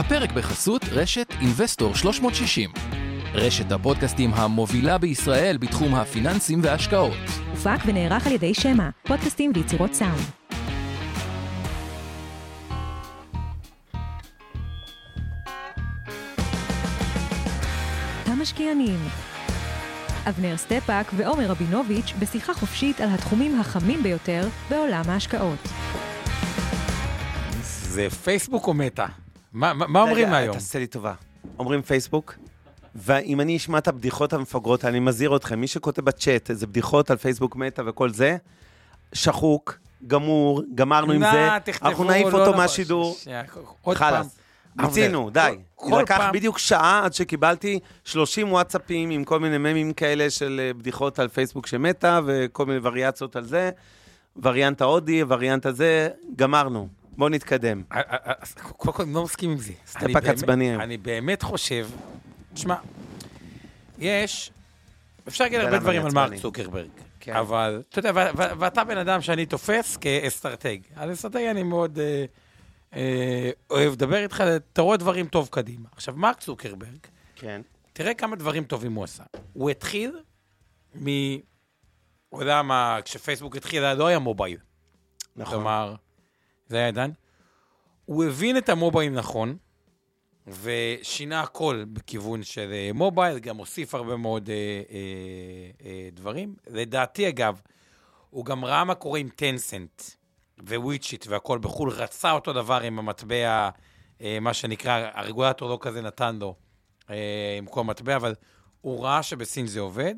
הפרק בחסות רשת אינבסטור 360. רשת הפודקאסטים המובילה בישראל בתחום הפיננסים וההשקעות. הופק ונערך על ידי שמע, פודקאסטים ויצירות סאונד. המשקיענים אבנר סטפאק ועומר רבינוביץ' בשיחה חופשית על התחומים החמים ביותר בעולם ההשקעות. זה פייסבוק או מטא? מה, מה, מה אומרים היום? תעשה לי טובה. אומרים פייסבוק, ואם אני אשמע את הבדיחות המפגרות, אני מזהיר אתכם, מי שכותב בצ'אט איזה בדיחות על פייסבוק מטא וכל זה, שחוק, גמור, גמרנו עם זה, אנחנו נעיף לא אותו. מהשידור. שנייה, עוד פעם. חלאס. מיצינו, אבנר, די. לקח פעם- בדיוק שעה עד שקיבלתי 30 וואטסאפים עם כל מיני ממים כאלה של אה, בדיחות על פייסבוק שמתה, וכל מיני וריאציות על זה. וריאנט ההודי, וריאנט הזה, גמרנו. בואו נתקדם. קודם כל, אני לא מסכים עם זה. סטפאק עצבני היום. אני באמת חושב, תשמע, יש, אפשר להגיד הרבה דברים על מרק? צוקרברג, כן. אבל, אתה יודע, ואתה בן אדם שאני תופס כאסטרטג. על אסטרטג אני מאוד אה, אה, אוהב לדבר איתך, אתה רואה דברים טוב קדימה. עכשיו, מרק צוקרברג, כן. תראה כמה דברים טובים הוא עשה. הוא התחיל מ... הוא יודע מה, כשפייסבוק התחיל, לא היה מובייל. נכון. כלומר, זה היה עידן. הוא הבין את המובייל נכון, ושינה הכל בכיוון של אה, מובייל, גם הוסיף הרבה מאוד אה, אה, אה, דברים. לדעתי, אגב, הוא גם ראה מה קורה עם טנסנט וויצ'יט והכל בחו"ל, רצה אותו דבר עם המטבע, אה, מה שנקרא, הרגולטור לא כזה נתן לו אה, עם כל מטבע, אבל הוא ראה שבסין זה עובד.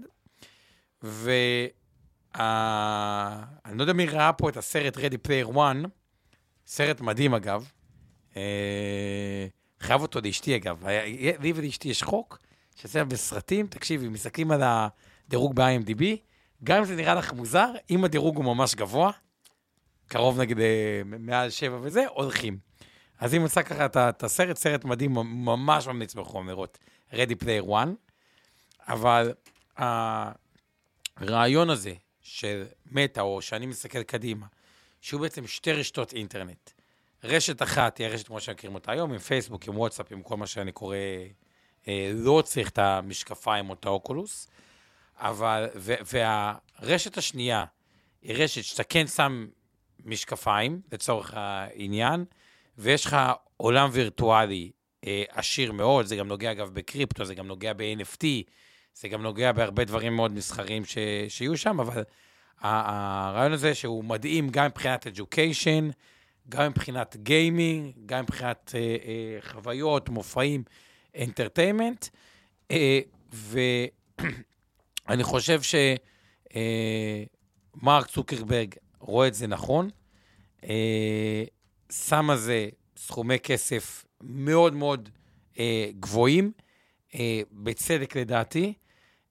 ו... אה, אני לא יודע מי ראה פה את הסרט Ready Player One, סרט מדהים אגב. אה, חייב אותו לאשתי אגב. לי ולאשתי יש חוק, שעושה בסרטים, תקשיבי, מסתכלים על הדירוג ב-IMDb, גם אם זה נראה לך מוזר, אם הדירוג הוא ממש גבוה, קרוב נגיד אה, מעל שבע וזה, הולכים. אז אם עושה ככה את הסרט, סרט מדהים, ממש ממליץ בחום לראות, Ready Player One, אבל הרעיון הזה של מטא, או שאני מסתכל קדימה, שהוא בעצם שתי רשתות אינטרנט. רשת אחת היא הרשת כמו שמכירים אותה היום, עם פייסבוק, עם וואטסאפ, עם כל מה שאני קורא, אה, לא צריך את המשקפיים או את האוקולוס, אבל, ו, והרשת השנייה היא רשת שאתה כן שם משקפיים, לצורך העניין, ויש לך עולם וירטואלי אה, עשיר מאוד, זה גם נוגע אגב בקריפטו, זה גם נוגע ב-NFT, זה גם נוגע בהרבה דברים מאוד מסחריים שיהיו שם, אבל הרעיון הזה שהוא מדהים גם מבחינת education, גם מבחינת גיימינג, גם מבחינת אה, אה, חוויות, מופעים, entertainment, אה, ואני חושב שמרק צוקרברג רואה את זה נכון, אה, שם על זה סכומי כסף מאוד מאוד אה, גבוהים, אה, בצדק לדעתי, אה,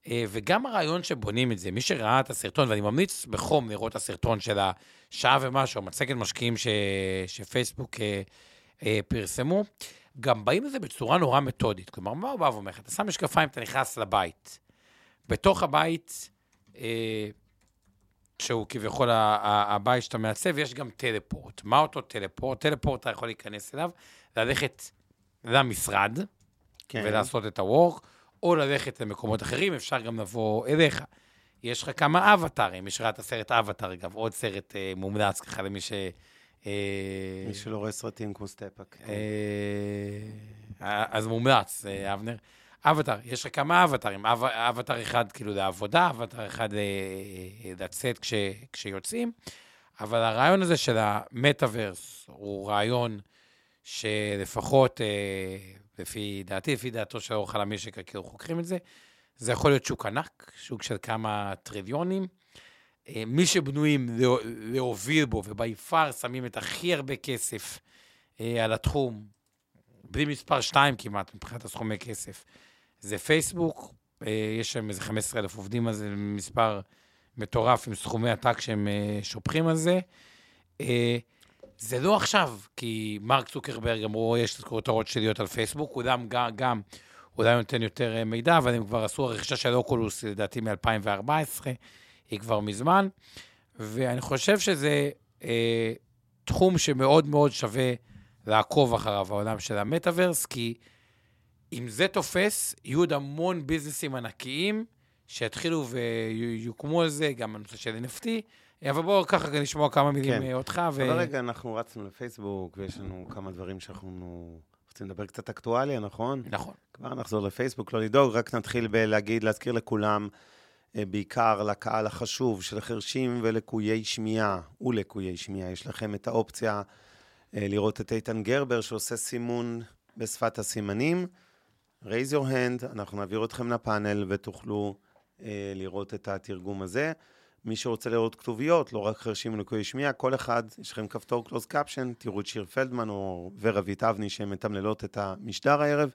וגם הרעיון שבונים את זה, מי שראה את הסרטון, ואני ממליץ בחום לראות את הסרטון של השעה ומשהו, מצגת משקיעים ש, שפייסבוק אה, אה, פרסמו, גם באים לזה בצורה נורא מתודית. כלומר, מה הוא בא ואומר לך? אתה שם משקפיים, אתה נכנס לבית. בתוך הבית, אה, שהוא כביכול הבית שאתה מעצב, יש גם טלפורט. מה אותו טלפורט? טלפורט אתה יכול להיכנס אליו, ללכת למשרד, כן. ולעשות את הוורק, או ללכת למקומות אחרים, אפשר גם לבוא אליך. יש לך כמה אבטארים, מי שראה את הסרט אבטאר, אגב, עוד סרט אה, מומלץ ככה למי ש... אה, מי שלא רואה סרטים כמו סטפאק. אה, אז מומלץ, אה, אבנר. אבטאר, יש לך כמה אבטארים, אב- אבטאר אחד כאילו לעבודה, אבטאר אחד אה, לצאת כש, כשיוצאים, אבל הרעיון הזה של המטאוורס הוא רעיון שלפחות, אה, לפי דעתי, לפי דעתו של אורך על המשק, כאילו חוקרים את זה, זה יכול להיות שוק ענק, שוק של כמה טריליונים. אה, מי שבנויים להוביל בו, ובי פאר שמים את הכי הרבה כסף אה, על התחום, בלי מספר שתיים כמעט, מבחינת הסכומי כסף, זה פייסבוק, אה, יש שם איזה 15,000 עובדים על זה, מספר מטורף עם סכומי עתק שהם אה, שופכים על זה. זה לא עכשיו, כי מרק צוקרברג אמרו, יש את כותרות שליות על פייסבוק, אולם גם, גם אולי נותן יותר אה, מידע, אבל הם כבר עשו הרכישה של אוקולוס, לדעתי מ-2014, היא כבר מזמן, ואני חושב שזה אה, תחום שמאוד מאוד שווה לעקוב אחריו, העולם של המטאוורס, כי אם זה תופס, יהיו עוד המון ביזנסים ענקיים שיתחילו ויוקמו על זה, גם הנושא של NFT, אבל בואו ככה נשמוע כמה מילים כן. כן. אותך. ו... אבל רגע, אנחנו רצנו לפייסבוק, ויש לנו כמה דברים שאנחנו רוצים לדבר קצת אקטואליה, נכון? נכון. כבר נחזור לפייסבוק, לא לדאוג, רק נתחיל בלהגיד, להזכיר לכולם, אה, בעיקר לקהל החשוב של חרשים ולקויי שמיעה, ולקויי שמיעה, יש לכם את האופציה אה, לראות את איתן גרבר שעושה סימון בשפת הסימנים. raise your hand, אנחנו נעביר אתכם לפאנל ותוכלו אה, לראות את התרגום הזה. מי שרוצה לראות כתוביות, לא רק חרשים ולקויי שמיעה, כל אחד, יש לכם כפתור close caption, תראו את שיר פלדמן או ורבית אבני שהן מתמללות את המשדר הערב.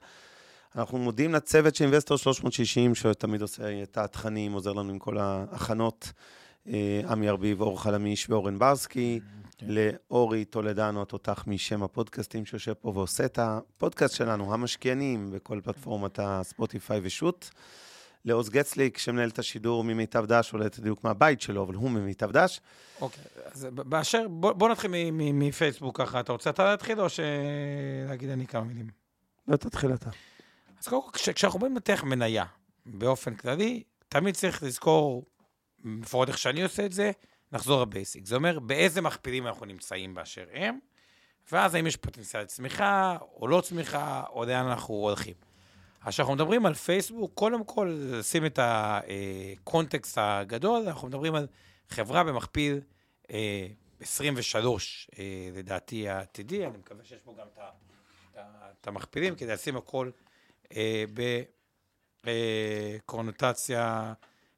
אנחנו מודים לצוות של אינבסטור 360, שתמיד עושה את התכנים, עוזר לנו עם כל ההכנות. אה, עמי ארביב, אור חלמיש ואורן ברסקי, כן. לאורי טולדנו, התותח משם הפודקאסטים שיושב פה ועושה את הפודקאסט שלנו, המשקיענים, בכל פלטפורמת הספוטיפיי ושות. לעוז גצליק, שמנהל את השידור ממיטב דש, עולה בדיוק מהבית שלו, אבל הוא ממיטב דש. אוקיי, אז באשר, בוא, בוא נתחיל מ- מ- מפייסבוק ככה. אתה רוצה אתה להתחיל או שלהגיד אני כמה מילים? לא תתחיל אתה. אז קודם כל, כש- כשאנחנו באים לנתח מניה באופן כללי, תמיד צריך לזכור, לפחות איך שאני עושה את זה, נחזור לבייסיק. זה אומר באיזה מכפילים אנחנו נמצאים באשר הם, ואז האם יש פוטנציאל צמיחה או לא צמיחה, או לאן אנחנו הולכים. אז כשאנחנו מדברים על פייסבוק, קודם כל, לשים את הקונטקסט הגדול, אנחנו מדברים על חברה במכפיל אה, 23, אה, לדעתי העתידי, אני מקווה שיש פה גם את המכפילים, כדי לשים הכל אה, בקונוטציה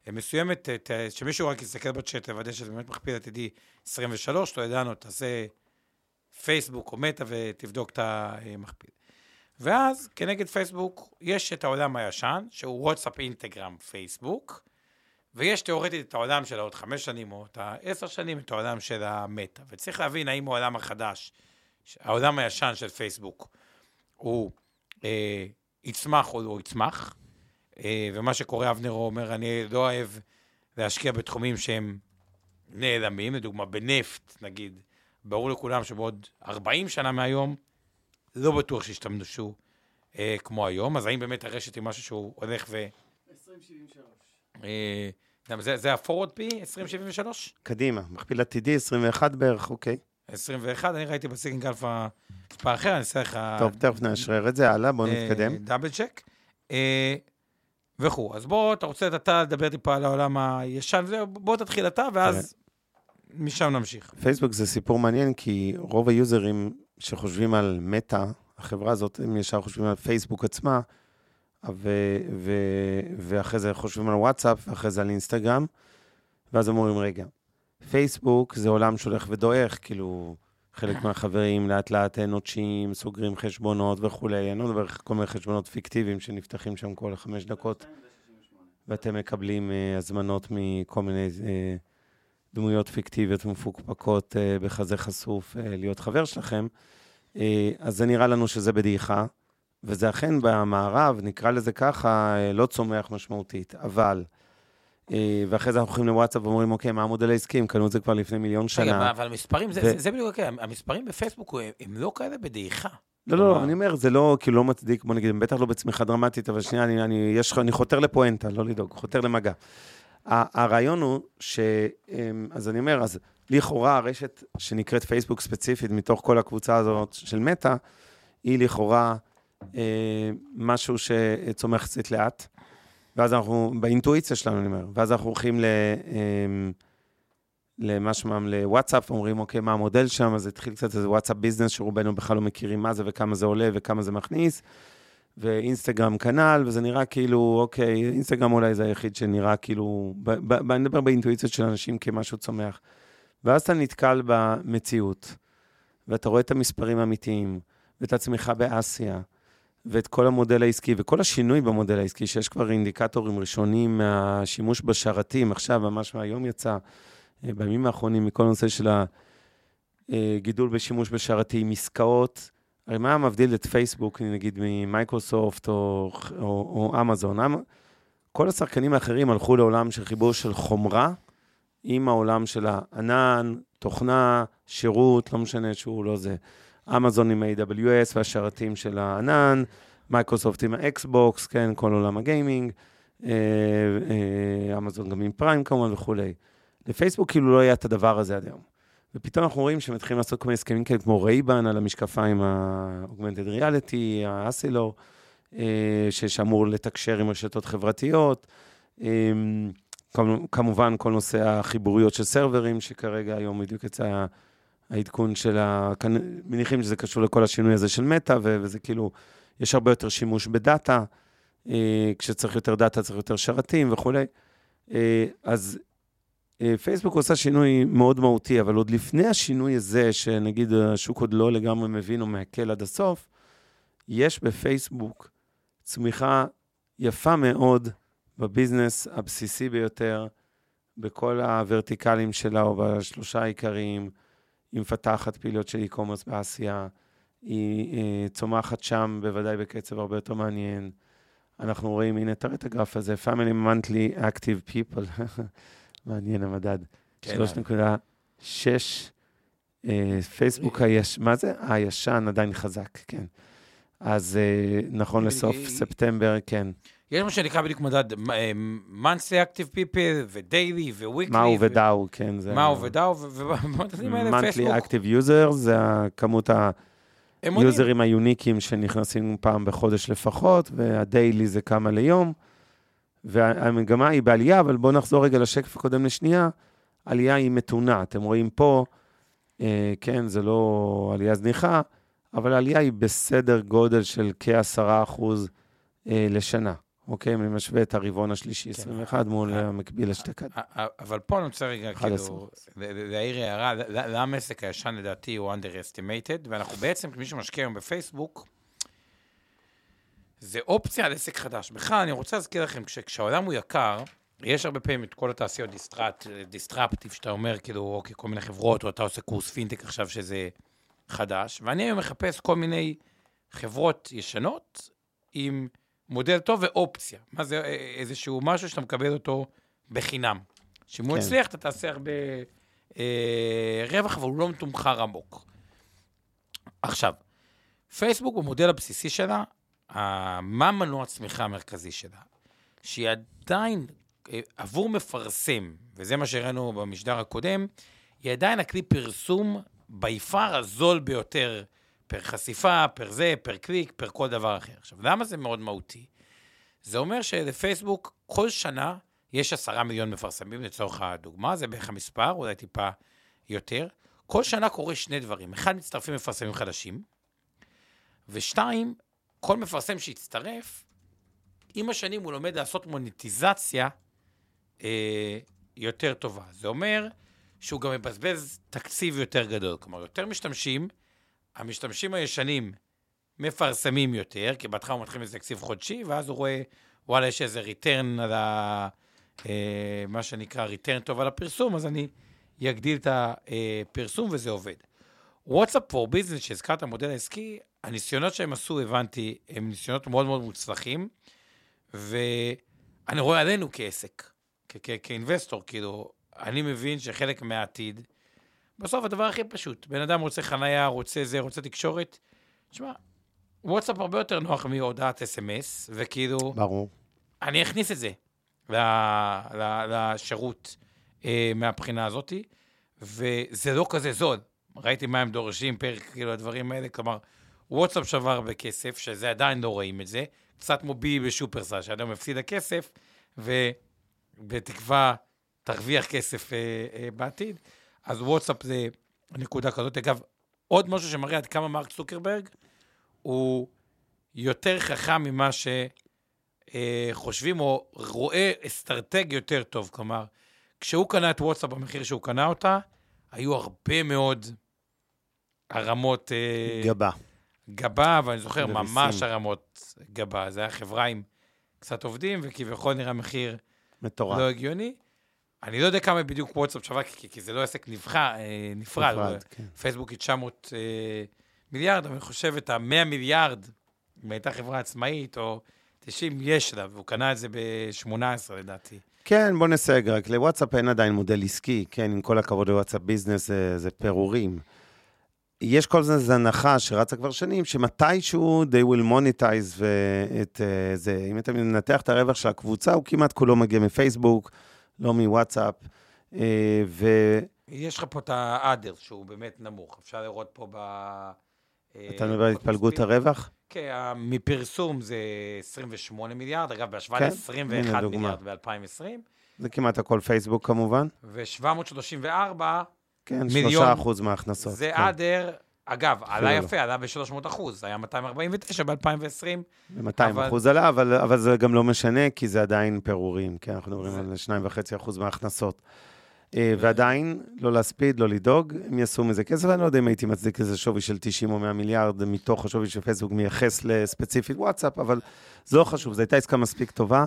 אה, מסוימת, אה, שמישהו רק יסתכל בצ'אט, לוודא שזה באמת מכפיל עתידי 23, לא ידענו, תעשה פייסבוק או מטא ותבדוק את המכפיל. ואז כנגד פייסבוק יש את העולם הישן, שהוא וואטסאפ, אינטגרם, פייסבוק, ויש תיאורטית את העולם של העוד חמש שנים או את העשר שנים, את העולם של המטא. וצריך להבין האם העולם החדש, העולם הישן של פייסבוק, הוא אה, יצמח או לא יצמח. אה, ומה שקורה, אבנר אומר, אני לא אוהב להשקיע בתחומים שהם נעלמים, לדוגמה בנפט, נגיד. ברור לכולם שבעוד 40 שנה מהיום, לא בטוח שישתמשו אה, כמו היום, אז האם באמת הרשת היא משהו שהוא הולך ו... 2073. אה, זה, זה ה-forward P, 2073? קדימה, מכפיל עתידי, 21 בערך, אוקיי. 21, אני ראיתי ב Seeking Alpha מספר אחר, אני אעשה לך... טוב, תכף נאשרר את זה, הלאה, בואו נתקדם. double check. אה, וכו'. אז בוא, אתה רוצה אתה לדבר טיפה על העולם הישן, בוא תתחיל אתה, ואז משם נמשיך. פייסבוק זה סיפור מעניין, כי רוב היוזרים שחושבים על מטא, החברה הזאת, הם ישר חושבים על פייסבוק עצמה, ו- ו- ואחרי זה חושבים על וואטסאפ, ואחרי זה על אינסטגרם, ואז אומרים, רגע, פייסבוק זה עולם שהולך ודועך, כאילו, חלק מהחברים לאט לאט נוטשים, סוגרים חשבונות וכולי, אני לא מדבר על כל מיני חשבונות פיקטיביים שנפתחים שם כל חמש דקות, ואתם מקבלים uh, הזמנות מכל מיני uh, דמויות פיקטיביות ומפוקפקות uh, בחזה חשוף uh, להיות חבר שלכם, uh, אז זה נראה לנו שזה בדעיכה, וזה אכן במערב, נקרא לזה ככה, uh, לא צומח משמעותית, אבל... uh, ואחרי זה אנחנו הולכים לוואטסאפ ואומרים, אוקיי, מה המודל העסקי? הם קנו את זה כבר לפני מיליון שנה. רגע, אבל המספרים, זה, בדיוק, כן, המספרים בפייסבוק הם, לא כאלה בדעיכה. לא, לא, כלומר- אני אומר, זה לא, כאילו, לא מצדיק, בוא נגיד, בטח לא בצמיחה דרמטית, אבל שנייה, אני, אני, יש, אני חותר לפואנטה, לא לדאוג, חותר למגע. הרעיון הוא ש... אמ, אז אני אומר, אז לכאורה הרשת שנקראת פייסבוק ספציפית, מתוך כל הקבוצה הזאת של מטא, היא לכאורה אה, משהו שצומח קצת לאט, ואז אנחנו, באינטואיציה שלנו, אני אומר, ואז אנחנו הולכים ל... אמ, למה שמם, לוואטסאפ, אומרים, אוקיי, מה המודל שם? אז התחיל קצת איזה וואטסאפ ביזנס, שרובנו בכלל לא מכירים מה זה וכמה זה עולה וכמה זה מכניס. ואינסטגרם כנ"ל, וזה נראה כאילו, אוקיי, אינסטגרם אולי זה היחיד שנראה כאילו, אני מדבר באינטואיציות של אנשים כמשהו צומח. ואז אתה נתקל במציאות, ואתה רואה את המספרים האמיתיים, ואת הצמיחה באסיה, ואת כל המודל העסקי, וכל השינוי במודל העסקי, שיש כבר אינדיקטורים ראשונים מהשימוש בשרתים, עכשיו, ממש מהיום יצא, אה, בימים האחרונים, מכל הנושא של הגידול בשימוש בשרתים, עסקאות. הרי מה מבדיל את פייסבוק, נגיד, ממייקרוסופט או, או, או אמזון? אמ- כל השחקנים האחרים הלכו לעולם של חיבור של חומרה עם העולם של הענן, תוכנה, שירות, לא משנה שהוא לא זה. אמזון עם ה-AWS והשרתים של הענן, מייקרוסופט עם האקסבוקס, כן, כל עולם הגיימינג, אה, אה, אמזון גם עם פריים כמובן וכולי. לפייסבוק כאילו לא היה את הדבר הזה עד היום. ופתאום אנחנו רואים שמתחילים לעשות כל מיני הסכמים כאלה, כמו רייבן על המשקפיים ה-Augmented Reality, האסילור, שאמור לתקשר עם רשתות חברתיות. כמובן, כל נושא החיבוריות של סרברים, שכרגע היום בדיוק יצא העדכון של ה... מניחים שזה קשור לכל השינוי הזה של מטא, וזה כאילו, יש הרבה יותר שימוש בדאטה, אה, כשצריך יותר דאטה צריך יותר שרתים וכולי. אה, אז אה, פייסבוק עושה שינוי מאוד מהותי, אבל עוד לפני השינוי הזה, שנגיד השוק עוד לא לגמרי מבין או מעכל עד הסוף, יש בפייסבוק צמיחה יפה מאוד בביזנס הבסיסי ביותר, בכל הוורטיקלים שלה, או בשלושה העיקריים, היא מפתחת פעילויות של e-commerce באסיה, היא אה, צומחת שם בוודאי בקצב הרבה יותר מעניין. אנחנו רואים, הנה, תראה את הגרף הזה, Family Monthly Active People, מעניין המדד. כן. 3.6, אה, פייסבוק היש... מה זה? הישן עדיין חזק, כן. אז אה, נכון לסוף ספטמבר, כן. יש מה שנקרא בדיוק מדד monthly active people ו-daily ו-weekly. מהו ודאו, כן. מהו ודאו, ובמדדים האלה פייסבוק. monthly active users זה הכמות היוזרים היוניקים שנכנסים פעם בחודש לפחות, וה-daily זה כמה ליום. והמגמה היא בעלייה, אבל בואו נחזור רגע לשקף הקודם לשנייה. עלייה היא מתונה. אתם רואים פה, אה, כן, זה לא עלייה זניחה, אבל העלייה היא בסדר גודל של כ-10% אה, לשנה. אוקיי, אם אני משווה את הרבעון השלישי, 21 כן. מול המקביל אשתקד. אבל פה אני רוצה רגע, כאילו, להעיר הערה, למה העסק הישן לדעתי הוא underestimated, ואנחנו בעצם, מי שמשקיע היום בפייסבוק, זה אופציה על עסק חדש. בכלל, אני רוצה להזכיר לכם, כשהעולם הוא יקר, יש הרבה פעמים את כל התעשיות דיסטרפטיב, שאתה אומר, כאילו, אוקיי, כל מיני חברות, או אתה עושה קורס פינטק עכשיו שזה חדש, ואני היום מחפש כל מיני חברות ישנות עם... מודל טוב ואופציה. מה זה אה, איזשהו משהו שאתה מקבל אותו בחינם. שאם הוא כן. יצליח, אתה תעשה הרבה אה, רווח, אבל הוא לא מתומחר עמוק. עכשיו, פייסבוק במודל הבסיסי שלה, מה מנוע הצמיחה המרכזי שלה? שהיא עדיין, אה, עבור מפרסם, וזה מה שהראינו במשדר הקודם, היא עדיין הכלי פרסום ביפר הזול ביותר פר חשיפה, פר זה, פר קליק, פר כל דבר אחר. עכשיו, למה זה מאוד מהותי? זה אומר שלפייסבוק כל שנה יש עשרה מיליון מפרסמים, לצורך הדוגמה, זה בערך המספר, אולי טיפה יותר. כל שנה קורה שני דברים. אחד, מצטרפים מפרסמים חדשים, ושתיים, כל מפרסם שיצטרף, עם השנים הוא לומד לעשות מוניטיזציה אה, יותר טובה. זה אומר שהוא גם מבזבז תקציב יותר גדול. כלומר, יותר משתמשים, המשתמשים הישנים מפרסמים יותר, כי בהתחלה הוא מתחיל מזה תקציב חודשי, ואז הוא רואה, וואלה, יש איזה return על ה... אה, מה שנקרא return טוב על הפרסום, אז אני אגדיל את הפרסום וזה עובד. WhatsApp for Business, שהזכרת המודל העסקי, הניסיונות שהם עשו, הבנתי, הם ניסיונות מאוד מאוד מוצלחים, ואני רואה עלינו כעסק, כאינבסטור, כאילו, אני מבין שחלק מהעתיד, בסוף הדבר הכי פשוט, בן אדם רוצה חנייה, רוצה זה, רוצה תקשורת, תשמע, וואטסאפ הרבה יותר נוח מהודעת אס.אם.אס, וכאילו... ברור. אני אכניס את זה לשירות אה, מהבחינה הזאת, וזה לא כזה זול. ראיתי מה הם דורשים פר, כאילו, הדברים האלה, כלומר, וואטסאפ שווה הרבה כסף, שזה עדיין לא רואים את זה, קצת מובי בשופרסל, שאדם מפסיד הכסף, ובתקווה תרוויח כסף אה, אה, בעתיד. אז וואטסאפ זה נקודה כזאת. אגב, עוד משהו שמראה עד כמה מרק צוקרברג הוא יותר חכם ממה שחושבים, או רואה אסטרטגיה יותר טוב. כלומר, כשהוא קנה את וואטסאפ במחיר שהוא קנה אותה, היו הרבה מאוד הרמות... אה, גבה. גבה, ואני זוכר ממש הרמות גבה. זה היה חברה עם קצת עובדים, וכביכול נראה מחיר מטורף. לא הגיוני. אני לא יודע כמה בדיוק וואטסאפ שווה, כי, כי זה לא עסק נבחר, אה, נפרד. נפרד, כן. פייסבוק היא 900 אה, מיליארד, אבל אני חושב את ה-100 מיליארד, אם הייתה חברה עצמאית, או 90, יש לה, והוא קנה את זה ב-18 לדעתי. כן, בוא נסייג רק, לוואטסאפ אין עדיין מודל עסקי, כן, עם כל הכבוד לוואטסאפ ביזנס, זה, זה פירורים. יש כל הזמן איזו הנחה שרצה כבר שנים, שמתישהו they will monetize את אה, זה. אם אתה מנתח את הרווח של הקבוצה, הוא כמעט כולו מגיע מפייסבוק, לא מוואטסאפ. אה, ו... יש לך פה את האדר, שהוא באמת נמוך. אפשר לראות פה ב... אה, אתה מדבר על התפלגות הרווח? כן, מפרסום זה 28 מיליארד, אגב, בהשוואה כן, ל-21 הנה דוגמה. מיליארד ב-2020, זה כמעט הכל פייסבוק כמובן. ו-734 כן, מיליון. שלושה אחוז מההכנסות. זה כן. אדר, אגב, עלה לא. יפה, עלה ב-300 אחוז, היה 249 ב-2020. ב-200 אבל- אחוז עלה, אבל, אבל זה גם לא משנה, כי זה עדיין פירורים, כן, אנחנו מדברים זה- על 2.5 אחוז מההכנסות. אה, ועדיין, לא להספיד, לא לדאוג, הם יעשו מזה כסף, אני לא יודע אם הייתי מצדיק איזה שווי של 90 או 100 מיליארד מתוך השווי שפייסבוק מייחס לספציפית וואטסאפ, אבל זה לא חשוב, זו הייתה עסקה מספיק טובה,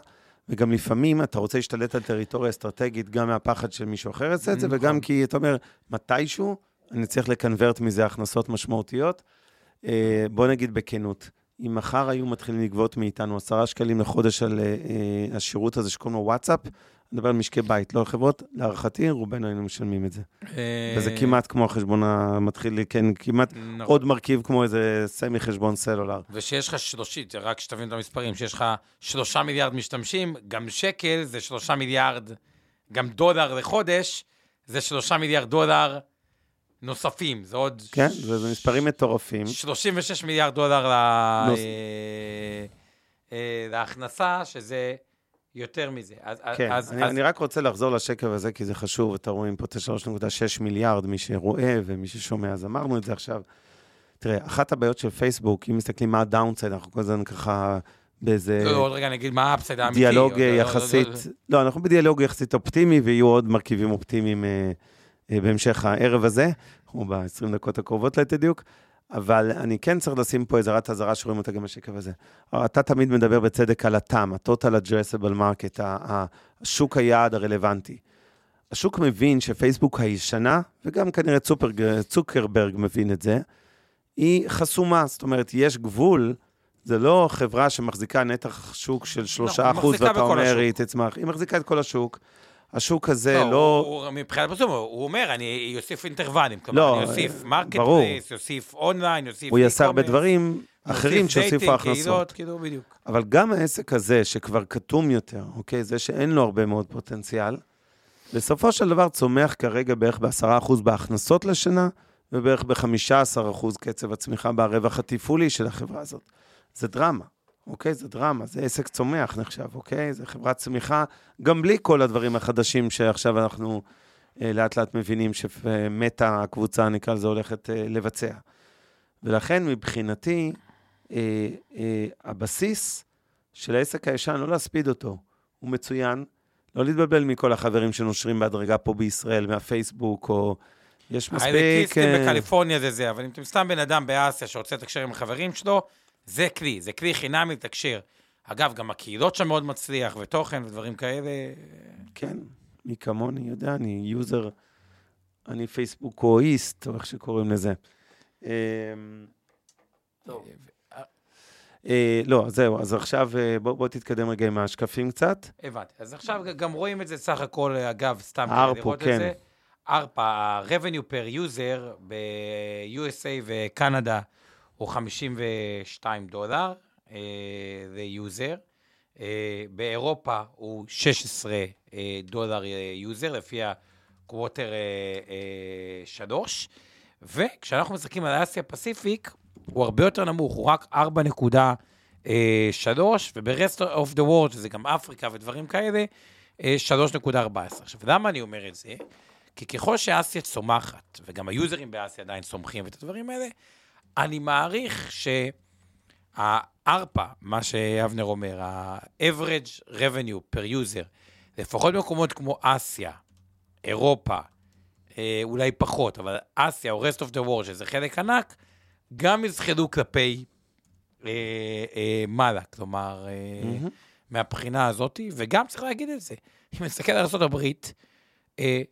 וגם לפעמים אתה רוצה להשתלט על טריטוריה אסטרטגית, גם מהפחד של מישהו אחר יעשה את זה, נכון. וגם כי אתה אומר, מתישהו אני צריך לקנברט מזה הכנסות משמעותיות. אה, בוא נגיד בכנות, אם מחר היו מתחילים לגבות מאיתנו עשרה שקלים לחודש על אה, אה, השירות הזה שקוראים לו וואטסאפ, אני מדבר על משקי בית, לא על חברות, להערכתי, רובנו היינו משלמים את זה. וזה כמעט כמו החשבון המתחיל, כן, כמעט נכון. עוד מרכיב כמו איזה סמי חשבון סלולר. ושיש לך שלושית, רק שתבין את המספרים, שיש לך שלושה מיליארד משתמשים, גם שקל זה שלושה מיליארד, גם דולר לחודש, זה שלושה מיליארד דולר נוספים, זה עוד... כן, זה זה מספרים מטורפים. 36 מיליארד דולר. נוס- אה, אה, להכנסה, שזה יותר מזה. אז, כן, אז, אני, אז, אני רק רוצה לחזור לשקף הזה, כי זה חשוב, אתה רואים פה את ה-3.6 מיליארד, מי שרואה ומי ששומע, אז אמרנו את זה עכשיו. תראה, אחת הבעיות של פייסבוק, אם מסתכלים מה ה downside, אנחנו כל הזמן ככה באיזה לא, לא, עוד רגע נגיד מה ה upside האמיתי. דיאלוג עוד- לא, לא, יחסית, לא, לא. לא, אנחנו בדיאלוג יחסית אופטימי, ויהיו עוד מרכיבים אופטימיים אה, אה, בהמשך הערב הזה, או ב-20 דקות הקרובות ליתר דיוק. אבל אני כן צריך לשים פה איזה הערת אזהרה שרואים אותה גם בשקף הזה. אתה תמיד מדבר בצדק על ה-TAM, ה-Total Addressable Market, השוק היעד הרלוונטי. השוק מבין שפייסבוק הישנה, וגם כנראה צופרג, צוקרברג מבין את זה, היא חסומה. זאת אומרת, יש גבול, זה לא חברה שמחזיקה נתח שוק של 3 היא אחוז, ואתה אומר, השוק. היא תצמח. היא מחזיקה את כל השוק. השוק הזה לא, לא... הוא, מבחינת פרסום, הוא אומר, אני אוסיף ורטיקלים. כלומר, לא, אני אוסיף market ברור. place, יוסיף אונליין, יוסיף הוא יעשה הרבה דברים אחרים dating, הכנסות. כאילו, בדיוק. אבל גם העסק הזה, שכבר חסום יותר, אוקיי? זה שאין לו הרבה מאוד פוטנציאל, בסופו של דבר צומח כרגע בערך ב-10% בהכנסות לשנה, ובערך ב-15% קצב הצמיחה ברווח התפעולי של החברה הזאת. זה דרמה, אוקיי? זה דרמה, זה עסק צומח נחשב, אוקיי? זה חברת צמיחה, גם בלי כל הדברים החדשים שעכשיו אנחנו אה, לאט לאט מבינים שמטה, הקבוצה, נקרא לזה, הולכת אה, לבצע. ולכן מבחינתי, אה, אה, הבסיס של העסק הישן, לא להספיד אותו, הוא מצוין. לא להתבלבל מכל החברים שנושרים בהדרגה פה בישראל, מהפייסבוק, או... יש מספיק... האליטיסטים אה, בקליפורניה זה זה, אבל אם אתם סתם בן אדם באסיה שרוצה לתקשר עם החברים שלו, זה כלי, זה כלי חינמי לתקשר. אגב, גם הקהילות שם מאוד מצליח, ותוכן ודברים כאלה. כן, מי כמוני יודע, אני user, אני פייסבוקואיסט, או איך שקוראים לזה. אה, אה, לא, זהו, אז עכשיו אה, בוא, בוא תתקדם רגע עם השקפים קצת. הבנתי. אז עכשיו גם רואים את זה סך הכל, אגב, סתם כדי לראות כן. את זה. ארפא, ה-revenue per user ב-USA וקנדה הוא 52 דולר אה, ל-user. אה, באירופה הוא 16 אה, דולר ל-user, לפי הקווטר 3. וכשאנחנו מסתכלים על אסיה פסיפיק, הוא הרבה יותר נמוך, הוא רק 4.3, וב-rest of the world, שזה גם אפריקה ודברים כאלה, אה, 3.14. עכשיו, למה אני אומר את זה? כי ככל שאסיה צומחת, וגם היוזרים באסיה עדיין צומחים ואת הדברים האלה, אני מעריך שהארפא, מה שאבנר אומר, ה-average revenue per user, לפחות במקומות כמו אסיה, אירופה, אה, אולי פחות, אבל אסיה או rest of the world, שזה חלק ענק, גם יזחלו כלפי אה, אה, מעלה, כלומר, אה, מהמם. מהבחינה הזאת, וגם צריך להגיד את זה. אם נסתכל על ארה"ב, אה,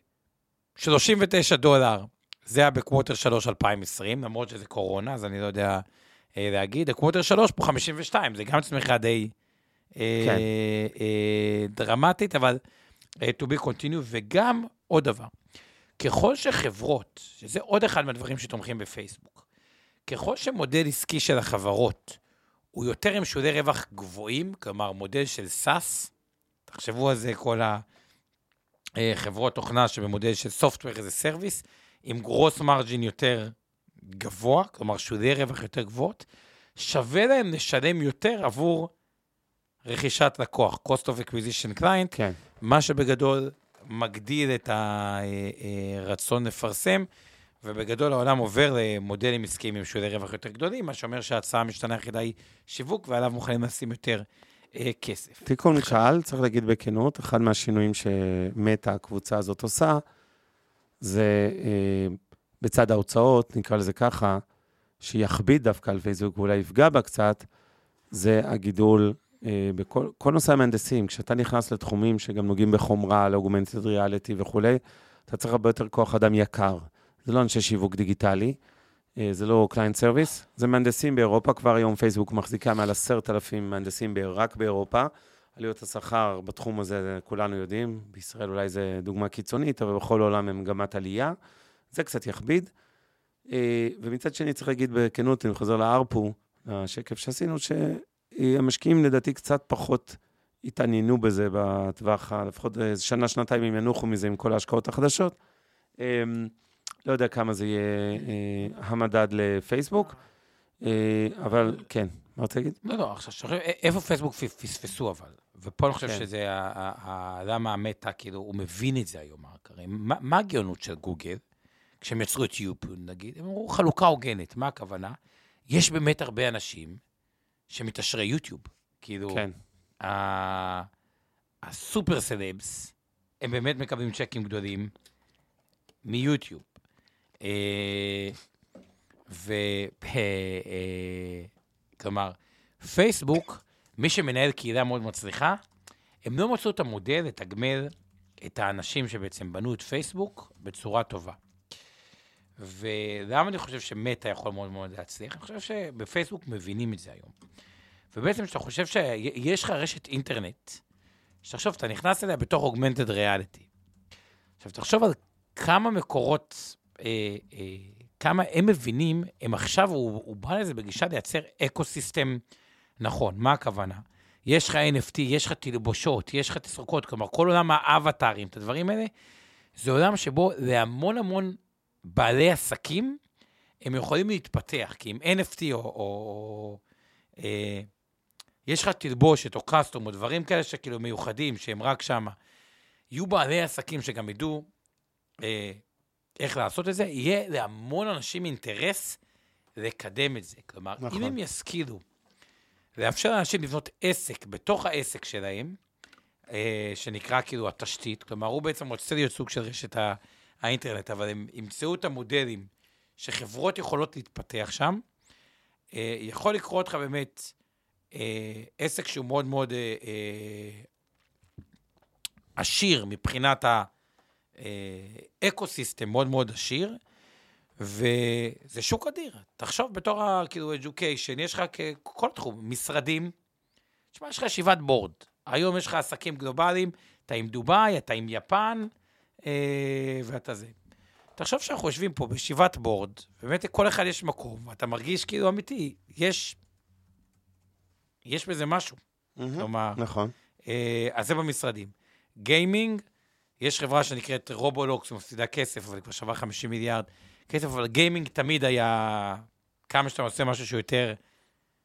39 דולר, זה היה בקווטר 3 2020, למרות שזה קורונה, אז אני לא יודע אה, להגיד. הקווטר 3 פה 52, זה גם צמיחה די אה, כן. אה, דרמטית, אבל אה, to be continue, וגם עוד דבר. ככל שחברות, שזה עוד אחד מהדברים שתומכים בפייסבוק, ככל שמודל עסקי של החברות הוא יותר עם שולי רווח גבוהים, כלומר מודל של SaaS, תחשבו על זה כל החברות תוכנה שבמודל של Software as a Service, עם גרוס מרג'ין יותר גבוה, כלומר שולי רווח יותר גבוהות, שווה להם לשלם יותר עבור רכישת לקוח, cost of acquisition client, כן. מה שבגדול מגדיל את הרצון לפרסם, ובגדול העולם עובר למודלים עסקיים עם שולי רווח יותר גדולים, מה שאומר שההצעה המשתנה היחידה היא שיווק, ועליו מוכנים לשים יותר אה, כסף. תיקון קל, צריך להגיד בכנות, אחד מהשינויים שמטה, הקבוצה הזאת עושה, זה אה, בצד ההוצאות, נקרא לזה ככה, שיכביד דווקא על פייסבוק ואולי יפגע בה קצת, זה הגידול אה, בכל כל נושא המהנדסים. כשאתה נכנס לתחומים שגם נוגעים בחומרה, לאוגמנטד ריאליטי וכולי, אתה צריך הרבה יותר כוח אדם יקר. זה לא אנשי שיווק דיגיטלי, אה, זה לא client service, זה מהנדסים באירופה. כבר היום פייסבוק מחזיקה מעל עשרת אלפים מהנדסים רק באירופה. עלויות השכר בתחום הזה, כולנו יודעים, בישראל אולי זו דוגמה קיצונית, אבל בכל העולם הם מגמת עלייה. זה קצת יכביד. אה, ומצד שני, צריך להגיד בכנות, אני חוזר ל-ARPU, לשקף שעשינו, שהמשקיעים לדעתי קצת פחות התעניינו בזה בטווח, לפחות שנה, שנתיים הם ינוחו מזה עם כל ההשקעות החדשות. אה, לא יודע כמה זה יהיה אה, המדד לפייסבוק, אבל כן, מה רוצה להגיד? לא, לא, עכשיו, שוכרים, איפה פייסבוק פספסו אבל? ופה אני חושב כן. שזה, ה- ה- ה- למה המטה, כאילו, הוא מבין את זה היום, הרי מה מה הגאונות של גוגל, כשהם יצרו את יופון, נגיד? הם אמרו, חלוקה הוגנת, מה הכוונה? יש באמת הרבה אנשים שמתעשרי יוטיוב. כאילו, כן, הסופר סלבס, הם באמת מקבלים צ'קים גדולים מיוטיוב. אה, ו... כלומר, פייסבוק, מי שמנהל קהילה מאוד מצליחה, הם לא מצאו את המודל לתגמל את האנשים שבעצם בנו את פייסבוק בצורה טובה. ולמה אני חושב שמטא יכול מאוד מאוד להצליח? אני חושב שבפייסבוק מבינים את זה היום. ובעצם כשאתה חושב שיש לך רשת אינטרנט, שתחשוב, אתה נכנס אליה בתוך augmented reality. עכשיו, תחשוב על כמה מקורות, אה, אה, כמה הם מבינים, הם עכשיו, הוא, הוא בא לזה בגישה לייצר ecosystem נכון. מה הכוונה? יש לך NFT, יש לך תלבושות, יש לך תסרוקות, כלומר, כל עולם האבטארים, את הדברים האלה, זה עולם שבו להמון המון בעלי עסקים, הם יכולים להתפתח, כי עם NFT או... או, או אה, יש לך תלבושת או קאסטום או דברים כאלה שכאילו מיוחדים, שהם רק שמה. יהיו בעלי עסקים שגם ידעו אה, איך לעשות את זה, יהיה להמון אנשים אינטרס לקדם את זה. כלומר, נכון. אם הם ישכילו לאפשר לאנשים לבנות עסק בתוך העסק שלהם, אה, שנקרא כאילו התשתית, כלומר, הוא בעצם רוצה להיות סוג של רשת ה- האינטרנט, אבל הם ימצאו את המודלים שחברות יכולות להתפתח שם, אה, יכול לקרות לך באמת אה, עסק שהוא מאוד מאוד אה, אה, עשיר מבחינת האקו-סיסטם, מאוד מאוד עשיר, וזה שוק אדיר. תחשוב בתור ה- כאילו education, יש לך כל תחום, משרדים, תשמע, יש לך ישיבת board. היום יש לך עסקים גלובליים, אתה עם דובאי, אתה עם יפן, אה, ואתה זה. תחשוב שאנחנו יושבים פה בישיבת board, באמת לכל אחד יש מקום, ואתה מרגיש כאילו אמיתי, יש, יש בזה משהו. כלומר, נכון. אה, אז זה במשרדים. גיימינג, יש חברה שנקראת רובלוקס, מפסידה כסף, אבל היא כבר שווה 50 מיליארד כסף, אבל גיימינג תמיד היה, כמה שאתה עושה משהו שהוא יותר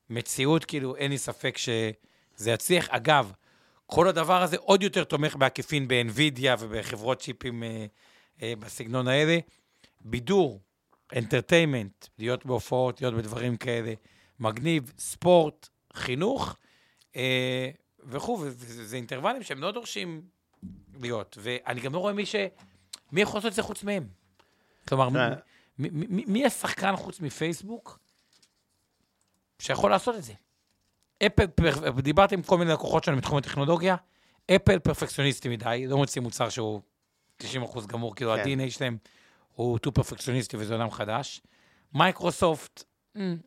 מציאות, כאילו, אין לי ספק שזה יצליח. אגב, כל הדבר הזה עוד יותר תומך בעקיפין ב-NVIDIA ובחברות צ'יפים אה, אה, בסגנון האלה. בידור, entertainment, להיות בהופעות, להיות בדברים כאלה, מגניב, ספורט, חינוך אה, וכו', וזה ורטיקלים שהם לא דורשים להיות. ואני גם לא רואה מי ש... מי יכול לעשות את זה חוץ מהם? כלומר, תראה. מי, מי, מי, מי השחקן חוץ מפייסבוק שיכול לעשות את זה? אפל, פר- דיברתי עם כל מיני לקוחות שלנו מתחום הטכנולוגיה, אפל פרפקציוניסטי מדי, לא מוציא מוצר שהוא 90% גמור, כאילו כן. ה-DNA שלהם הוא too פרפקציוניסטי וזה עולם חדש. מייקרוסופט, אמ,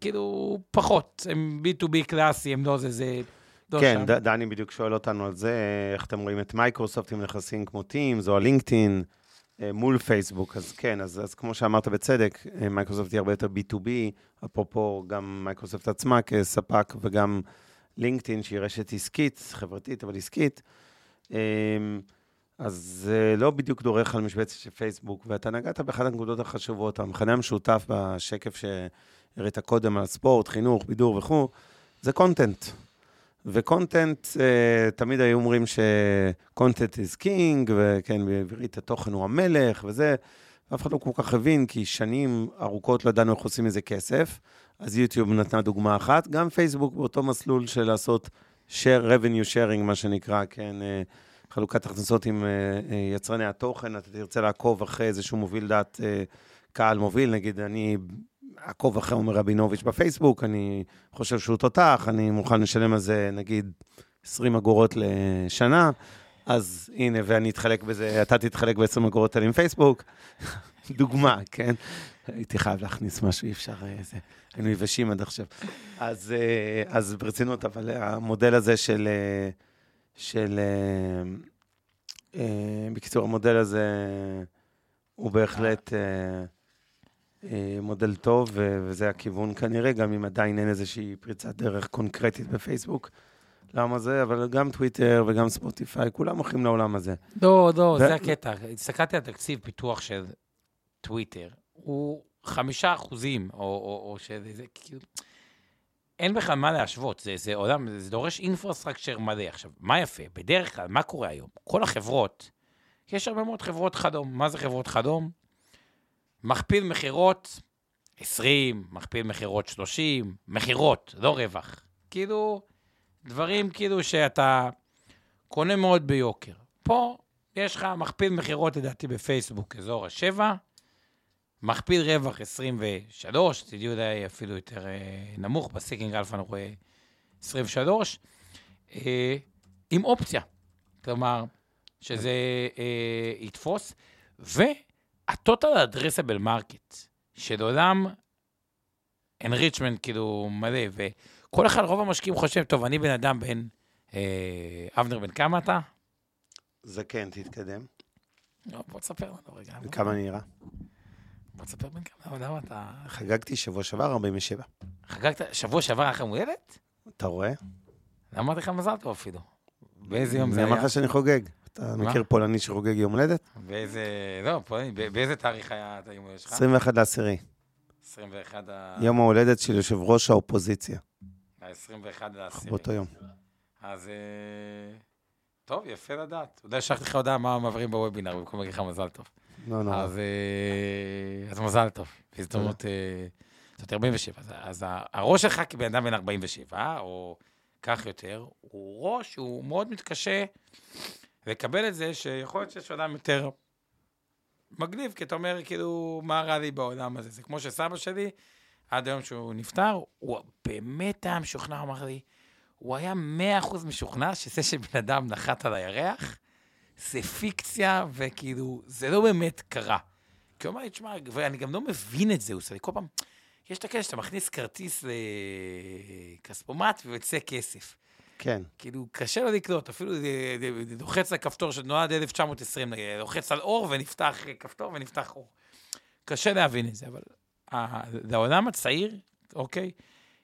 כאילו, פחות, הם B2B קלאסי, הם לא זה, זה... לא כן, שם. ד- דני בדיוק שואל אותנו על זה, איך אתם רואים את מייקרוסופט עם נכסים כמו Teams או הלינקדאין, אה, מול פייסבוק, אז כן, אז, אז כמו שאמרת בצדק, אה, מייקרוסופט היא הרבה יותר B2B, אפרופו גם מייקרוסופט עצמה כספק וגם לינקדאין, שהיא רשת עסקית, חברתית, אבל עסקית. אה, אז זה לא בדיוק דורך על משבצת של פייסבוק, ואתה נגעת באחת הנקודות החשובות, המכנה המשותף בשקף שהראית קודם על ספורט, חינוך, בידור וכו', זה קונטנט. וקונטנט, uh, תמיד היו אומרים שקונטנט is king, וכן, בעברית התוכן הוא המלך, וזה, אף אחד לא כל כך הבין, כי שנים ארוכות לא ידענו איך עושים מזה כסף. אז יוטיוב נתנה דוגמה אחת, גם פייסבוק באותו מסלול של לעשות share, revenue sharing, מה שנקרא, כן, uh, חלוקת הכנסות עם uh, יצרני התוכן, אתה תרצה לעקוב אחרי איזשהו מוביל דעת קהל מוביל, נגיד אני עקוב אחרי עומר רבינוביץ' בפייסבוק, אני חושב שהוא תותח, אני מוכן לשלם על זה נגיד 20 אגורות לשנה, אז הנה, ואני אתחלק בזה, אתה תתחלק ב-20 אגורות האלה עם פייסבוק. דוגמה, כן? הייתי חייב להכניס משהו, אי אפשר, אה, זה, היינו יבשים עד עכשיו. אז, אה, אז ברצינות, אבל המודל הזה של, אה, של, בקיצור, המודל הזה הוא בהחלט... אה, מודל טוב, וזה הכיוון כנראה, גם אם עדיין אין איזושהי פריצת דרך קונקרטית בפייסבוק. למה זה, אבל גם טוויטר וגם ספוטיפיי, כולם הולכים לעולם הזה. לא, לא, ו... זה הקטע. הסתכלתי על תקציב פיתוח של טוויטר, הוא חמישה אחוזים, או, או, או שזה, זה כאילו... אין בכלל מה להשוות, זה, זה עולם, זה דורש infrastructure מלא. עכשיו, מה יפה? בדרך כלל, מה קורה היום? כל החברות, יש הרבה מאוד חברות חלום. מה זה חברות חלום? מכפיל מכירות 20, מכפיל מכירות 30, מכירות, לא רווח. כאילו, דברים כאילו שאתה קונה מאוד ביוקר. פה יש לך מכפיל מכירות, לדעתי, בפייסבוק, אזור ה-7, מכפיל רווח 23, תדעו אולי אפילו יותר אה, נמוך, בסיקינג אלפא אני רואה 23, אה, עם אופציה. כלומר, שזה אה, יתפוס, ו... ה-total addressable market של עולם enrichment כאילו מלא, וכל אחד, רוב המשקיעים חושב, טוב, אני בן אדם בן, אה, אבנר, בן כמה אתה? זקן, תתקדם. לא, בוא תספר לנו רגע. כמה נראה? בוא תספר בן כמה, למה אתה... חגגתי שבוע שעבר 47. חגגת, שבוע שעבר לך הולדת? אתה רואה? למה אמרתי לך מזל טוב אפילו. באיזה יום זה היה? אני אמר לך שאני חוגג. אתה מכיר פולני שחוגג יום הולדת? באיזה, לא, פולני, באיזה תאריך היה את היום הולדת שלך? 21 לעשירי. 21 ה... יום ההולדת של יושב ראש האופוזיציה. ה-21 לעשירי. באותו יום. אז אה, טוב, יפה לדעת. אולי אשלחתי לך הודעה מה מעבירים בוובינר, במקום להגיד לך מזל טוב. לא, לא. אז, אה, אז מזל טוב. בהזדמנות, אה, זאת 47. אז הראש שלך כבן אדם בן 47, או כך יותר, הוא ראש, הוא מאוד מתקשה לקבל את זה שיכול להיות שיש אדם יותר מגניב, כי אתה אומר, כאילו, מה רע לי בעולם הזה? זה כמו שסבא שלי, עד היום שהוא נפטר, הוא באמת היה משוכנע, אמר לי, הוא היה מאה אחוז משוכנע שזה שבן אדם נחת על הירח, זה פיקציה, וכאילו, זה לא באמת קרה. כי הוא אמר לי, תשמע, ואני גם לא מבין את זה, הוא עושה לי כל פעם, יש את הכסף שאתה מכניס כרטיס לכספומט ויוצא כסף. כן. כאילו, קשה לו לקלוט, אפילו לוחץ על כפתור שנולד 1920, לוחץ על אור ונפתח כפתור ונפתח אור. קשה להבין את זה, אבל לעולם הצעיר, אוקיי,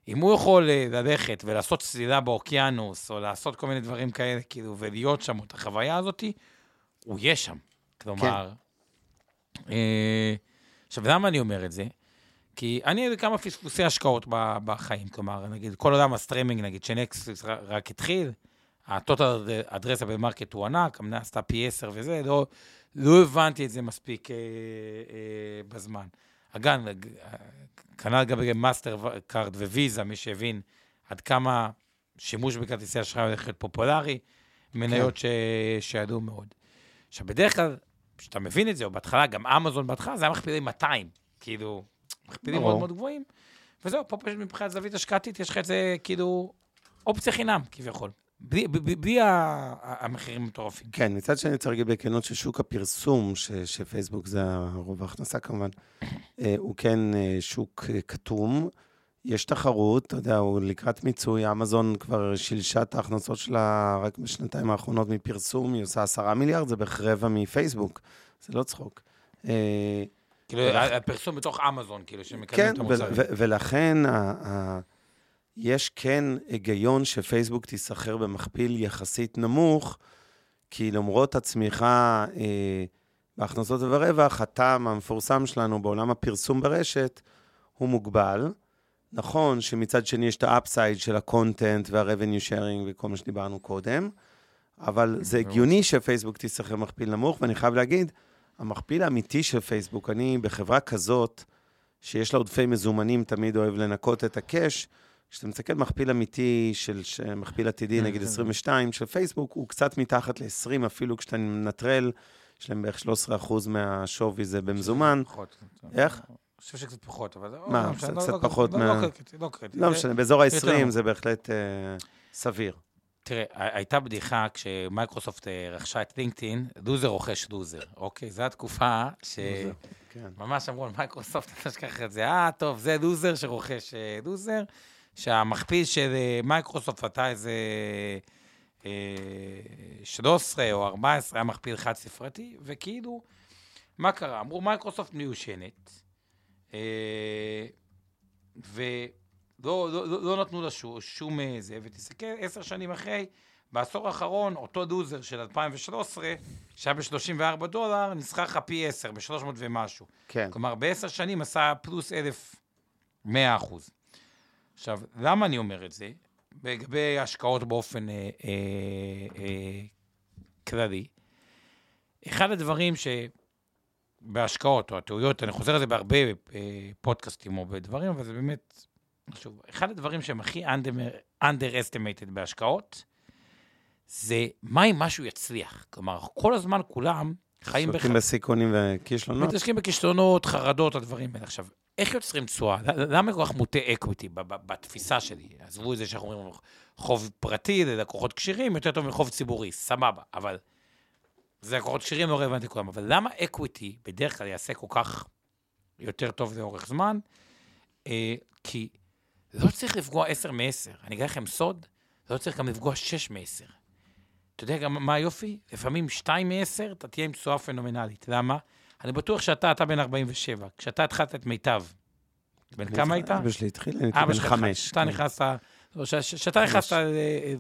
אם הוא יכול אה, ללכת ולעשות צלילה באוקיינוס, או לעשות כל מיני דברים כאלה, כאילו, ולהיות שם, את החוויה הזאת, הוא יהיה שם. כלומר, כן. אה, עכשיו, למה אני אומר את זה? כי אני יודע כמה פספוסי השקעות בחיים, כלומר, נגיד, כל עולם הסטרימינג, נגיד, שנטפליקס רק התחיל, ה-total addressable market הוא ענק, המניה עשתה פי 10 וזה, לא, לא הבנתי את זה מספיק אה, אה, בזמן. אגב, כנ"ל לגבי מאסטר קארד וויזה, מי שהבין עד כמה שימוש בכרטיסי אשראי הולך להיות פופולרי, מניות כן. ש... שידעו מאוד. עכשיו, בדרך כלל, כשאתה מבין את זה, או בהתחלה, גם אמזון בהתחלה, זה היה מכפילי 200, כאילו, מכפילים מאוד מאוד גבוהים. וזהו, פה פשוט מבחינת זווית השקעתית, יש לך את זה כאילו אופציה חינם, כביכול. בלי, בלי, בלי המחירים המטורפים. כן, מצד שני צריך להגיד בכנות ששוק הפרסום, ש, שפייסבוק זה רוב ההכנסה כמובן, אה, הוא כן אה, שוק אה, כתום. יש תחרות, אתה יודע, הוא לקראת מיצוי, אמזון כבר שילשה את ההכנסות שלה רק בשנתיים האחרונות מפרסום, היא עושה עשרה מיליארד, זה בערך רבע מפייסבוק. זה לא צחוק. כאילו, הפרסום בתוך אמזון, כאילו, שמקדמים כן, את המוצרים. ו- ולכן יש כן היגיון שפייסבוק תיסחר במכפיל יחסית נמוך, כי למרות הצמיחה אה, בהכנסות וברווח, הטעם המפורסם שלנו בעולם הפרסום ברשת הוא מוגבל. נכון שמצד שני יש את ה-upside של ה-content וה-revenue sharing וכל מה שדיברנו קודם, אבל זה הגיוני שפייסבוק תיסחר במכפיל נמוך, ואני חייב להגיד, המכפיל האמיתי של פייסבוק, אני בחברה כזאת, שיש לה עודפי מזומנים, תמיד אוהב לנקות את ה-cash. כשאתה מסתכל מכפיל אמיתי של, מכפיל עתידי, כן, נגיד כן. 22 של פייסבוק, הוא קצת מתחת ל-20, אפילו כשאתה מנטרל, יש להם בערך 13% מהשווי זה במזומן. פחות. איך? אני חושב שקצת פחות, אבל... מה, לא קצת- לא- קצת לא- פחות מה- לא קריטי, לא משנה, באזור יותר ה-20 נמוך. זה בהחלט אה, סביר. תראה, הייתה בדיחה כשמייקרוסופט אה, רכשה את לינקדאין, loser רוכש loser, אוקיי? זו התקופה שממש כן. אמרו על מייקרוסופט, אני אשכח את זה, אה, טוב, זה loser שרוכש אה, loser, שהמכפיל של אה, מייקרוסופט הייתה איזה אה, 13 או 14, היה מכפיל חד-ספרתי, וכאילו, מה קרה? אמרו, מייקרוסופט מיושנת, אה, ולא לא, לא, לא נתנו לה שום, שום אה, זה, ותסתכל עשר שנים אחרי, בעשור האחרון, אותו לוזר של 2013, שהיה ב-34 דולר, נסחר לך פי 10, ב-300 ומשהו. כן. כלומר, בעשר שנים עשה פלוס אלף מאה אחוז. עכשיו, למה אני אומר את זה? לגבי השקעות באופן אה, אה, אה, כללי. אחד הדברים שבהשקעות, או הטעויות, אני חוזר על זה בהרבה אה, פודקאסטים או בדברים, אבל זה באמת חשוב. אחד הדברים שהם הכי under, underestimated בהשקעות, זה מה אם משהו יצליח. כלומר, כל הזמן כולם חיים שותים בסיכונים וכישלונות. מתעסקים בכישלונות, חרדות, הדברים האלה. עכשיו, איך יוצרים תשואה? למה כל כך מוטה equity בתפיסה שלי? עזבו את זה שאנחנו אומרים חוב פרטי ללקוחות כשירים, יותר טוב מחוב ציבורי, סבבה, אבל זה לקוחות כשירים לא רלוונטי לכולם. אבל למה equity בדרך כלל יעשה כל כך יותר טוב לאורך זמן? אה, לא צריך לפגוע 10 מ-10. אני אגיד לכם סוד, לא צריך גם לפגוע 6 מ-10. אתה יודע גם מה היופי? לפעמים 2 מ-10, אתה תהיה עם תשואה פנומנלית. למה? אני בטוח שאתה, אתה בן 47. כשאתה התחלת את מיטב, בן כמה היית? אבא שלי התחיל, אני הייתי בן חמש. כשאתה כן. נכנסת, לא, ש- ש- כשאתה נכנסת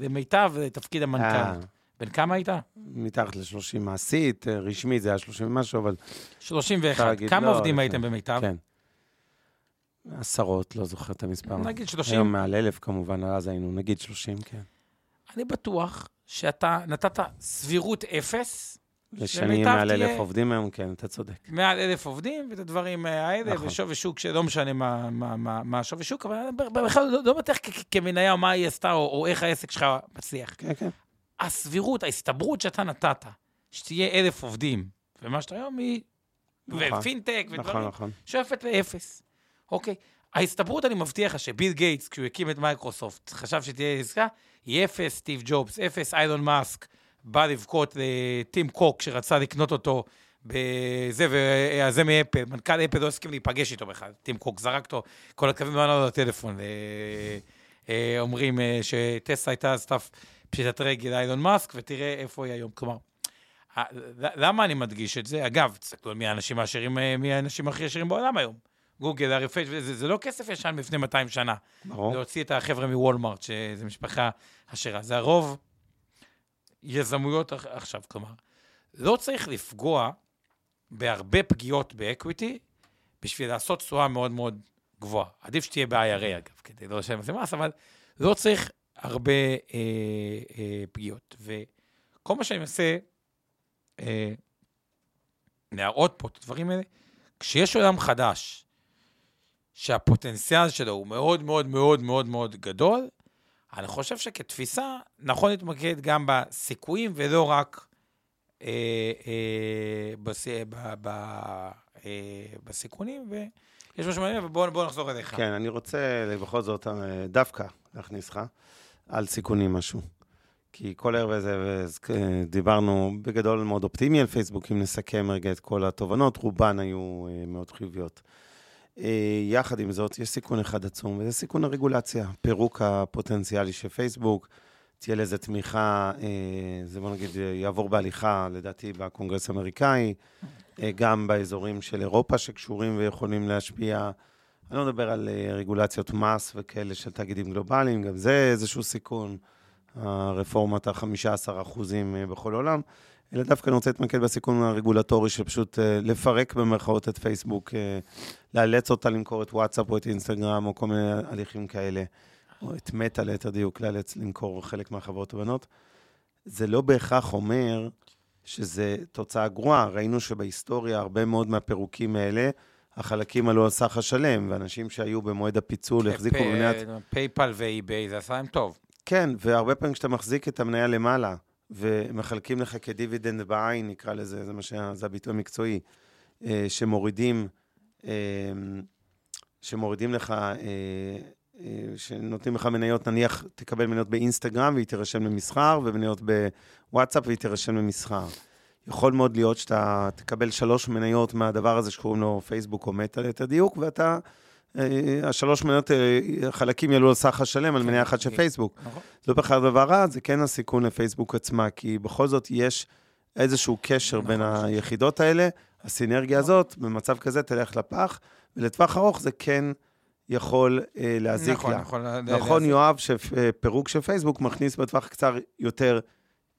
למיטב, לתפקיד אה, המנכ"ל. בן כמה היית? מתחת ל-30 מעשית, אה, רשמית זה היה 30 ומשהו, אבל 31. להגיד, כמה לא, עובדים כן. הייתם במיטב? כן. עשרות, לא זוכר את המספר. נגיד 30. היום מעל אלף כמובן, אז היינו נגיד 30, כן. אני בטוח שאתה נתת סבירות אפס, לשנים מעל תהיה- אלף עובדים היום, כן, אתה צודק. מעל אלף עובדים, ואת הדברים האלה, נכון. ושווי שוק שלא משנה מה, מה, מה, מה השווי שוק, אבל בכלל לא, לא בטח כמניה, מה היא עשתה, או, או איך העסק שלך מצליח. כן, כן. הסבירות, ההסתברות שאתה נתת, שתהיה אלף עובדים, ומה שאתה היום היא, נכון. ופינטק נכון, ודברים, נכון. שואפת לאפס, אוקיי? ההסתברות, אני מבטיח לך שביל גייטס, כשהוא הקים את מייקרוסופט, חשב שתהיה עסקה, היא אפס, סטיב ג'ובס, אפס, אילון מאסק, בא לבכות לטים קוק, שרצה לקנות אותו בזה, וזה מאפל, מנכ"ל אפל לא הסכים להיפגש איתו בכלל, טים קוק זרק אותו, כל הקווים לא ענו לו לטלפון. אה, אה, אומרים אה, שטסלה הייתה סף פשיטת רגל אילון מאסק, ותראה איפה היא היום. כלומר, למה אני מדגיש את זה? אגב, תסתכלו מי האנשים העשירים, אה, מי האנשים הכי עשירים בעולם היום. גוגל, פייג', זה, זה לא כסף ישן מלפני 200 שנה. ברור. להוציא את החבר'ה מוולמארט, שזו משפחה עשירה. זה הרוב יזמויות עכ- עכשיו. כלומר, לא צריך לפגוע בהרבה פגיעות באקוויטי בשביל לעשות תשואה מאוד מאוד גבוהה. עדיף שתהיה ב-IRA, אגב, כדי לא לשלם על זה מס, אבל לא צריך הרבה אה, אה, פגיעות. וכל מה שאני מנסה אה, להראות פה את הדברים האלה, כשיש עולם חדש, שהפוטנציאל שלו הוא מאוד מאוד מאוד מאוד מאוד גדול, אני חושב שכתפיסה, נכון להתמקד גם בסיכויים ולא רק אה, אה, בס, ב, ב, אה, בסיכונים, ויש משהו מעניין, ובואו בוא נחזור אליך. כן, אני רוצה בכל זאת אה, דווקא להכניס לך על סיכונים משהו. כי כל ערב הזה אה, דיברנו בגדול מאוד אופטימי על פייסבוק, אם נסכם רגע את כל התובנות, רובן היו אה, מאוד חיוביות. אה, יחד עם זאת, יש סיכון אחד עצום, וזה סיכון הרגולציה, פירוק הפוטנציאלי של פייסבוק. תהיה לזה תמיכה, אה, זה בוא נגיד, יעבור בהליכה, לדעתי, בקונגרס האמריקאי, אה, גם באזורים של אירופה שקשורים ויכולים להשפיע. אני לא מדבר על רגולציות מס וכאלה של תאגידים גלובליים, גם זה איזשהו סיכון, הרפורמת ה-15 אחוזים אה, בכל עולם, אלא דווקא אני רוצה להתמקד בסיכון הרגולטורי של פשוט אה, לפרק במרכאות את פייסבוק, אה, לאלץ אותה למכור את וואטסאפ או את אינסטגרם או כל מיני הליכים כאלה, או את מטא ליתר דיוק, לאלץ למכור חלק מהחברות הבנות. זה לא בהכרח אומר שזה תוצאה גרועה. ראינו שבהיסטוריה הרבה מאוד מהפירוקים האלה, החלקים עלו על סך השלם, ואנשים שהיו במועד הפיצול החזיקו במניית... PayPal ו-eBay, זה עשה להם טוב. כן, והרבה פעמים כשאתה מחזיק את המניה למעלה, ומחלקים לך כדיבידנד בעין, נקרא לזה, זה מה ש... זה הביטוי המקצועי, אה, שמורידים, אה, שמורידים לך, אה, שנותנים לך מניות, נניח תקבל מניות באינסטגרם והיא תירשם למסחר, ומניות בוואטסאפ והיא תירשם למסחר. יכול מאוד להיות שאתה תקבל שלוש מניות מהדבר הזה שקוראים לו פייסבוק או מטא ליתר דיוק, ואתה, השלוש מניות, אה, החלקים יעלו על סך השלם על מניה אחת של פייסבוק. נכון. זה לא בכלל דבר רע, זה כן הסיכון לפייסבוק עצמה, כי בכל זאת יש איזשהו קשר בין היחידות האלה, הסינרגיה הזאת, במצב כזה תלך לפח, ולטווח ארוך זה כן יכול אה, להזיק נכון, לה. נכון. נכון, יואב, שפירוק של פייסבוק מכניס בטווח קצר יותר